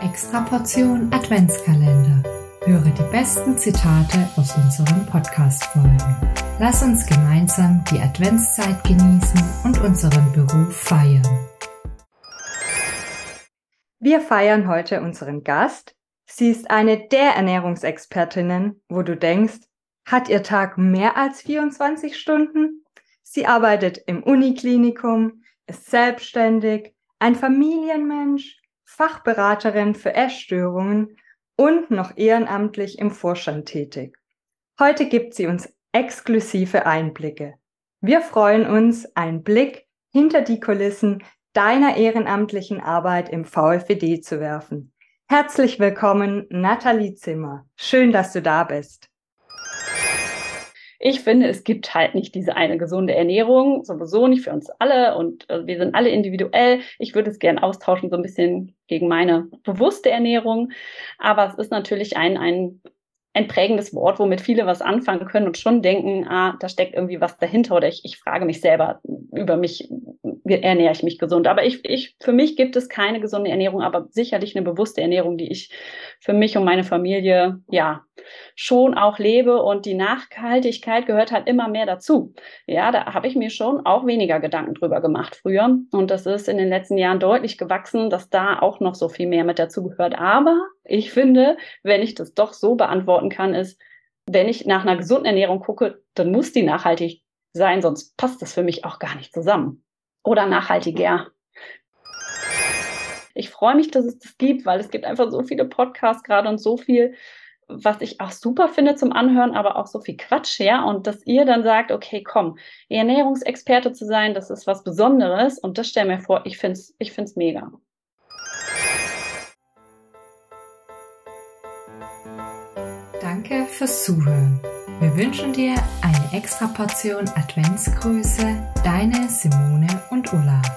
Extra Portion Adventskalender. Höre die besten Zitate aus unseren Podcast-Folgen. Lass uns gemeinsam die Adventszeit genießen und unseren Beruf feiern. Wir feiern heute unseren Gast. Sie ist eine der Ernährungsexpertinnen, wo du denkst, hat ihr Tag mehr als 24 Stunden? Sie arbeitet im Uniklinikum, ist selbstständig, ein Familienmensch, Fachberaterin für Essstörungen und noch ehrenamtlich im Vorstand tätig. Heute gibt sie uns exklusive Einblicke. Wir freuen uns, einen Blick hinter die Kulissen deiner ehrenamtlichen Arbeit im VfWD zu werfen. Herzlich willkommen, Nathalie Zimmer. Schön, dass du da bist. Ich finde, es gibt halt nicht diese eine gesunde Ernährung, sowieso nicht für uns alle und äh, wir sind alle individuell. Ich würde es gern austauschen, so ein bisschen gegen meine bewusste Ernährung. Aber es ist natürlich ein, ein, ein prägendes Wort, womit viele was anfangen können und schon denken, ah, da steckt irgendwie was dahinter oder ich, ich frage mich selber über mich, ernähre ich mich gesund. Aber ich, ich, für mich gibt es keine gesunde Ernährung, aber sicherlich eine bewusste Ernährung, die ich für mich und meine Familie, ja, schon auch lebe und die Nachhaltigkeit gehört halt immer mehr dazu. Ja, da habe ich mir schon auch weniger Gedanken drüber gemacht früher und das ist in den letzten Jahren deutlich gewachsen, dass da auch noch so viel mehr mit dazu gehört. Aber ich finde, wenn ich das doch so beantworten kann, ist, wenn ich nach einer gesunden Ernährung gucke, dann muss die nachhaltig sein, sonst passt das für mich auch gar nicht zusammen oder nachhaltiger. Ich freue mich, dass es das gibt, weil es gibt einfach so viele Podcasts gerade und so viel, was ich auch super finde zum Anhören, aber auch so viel Quatsch, ja. Und dass ihr dann sagt, okay, komm, Ernährungsexperte zu sein, das ist was Besonderes und das stell mir vor, ich finde es ich find's mega. Danke fürs Zuhören. Wir wünschen dir eine extra Portion Adventsgrüße, deine Là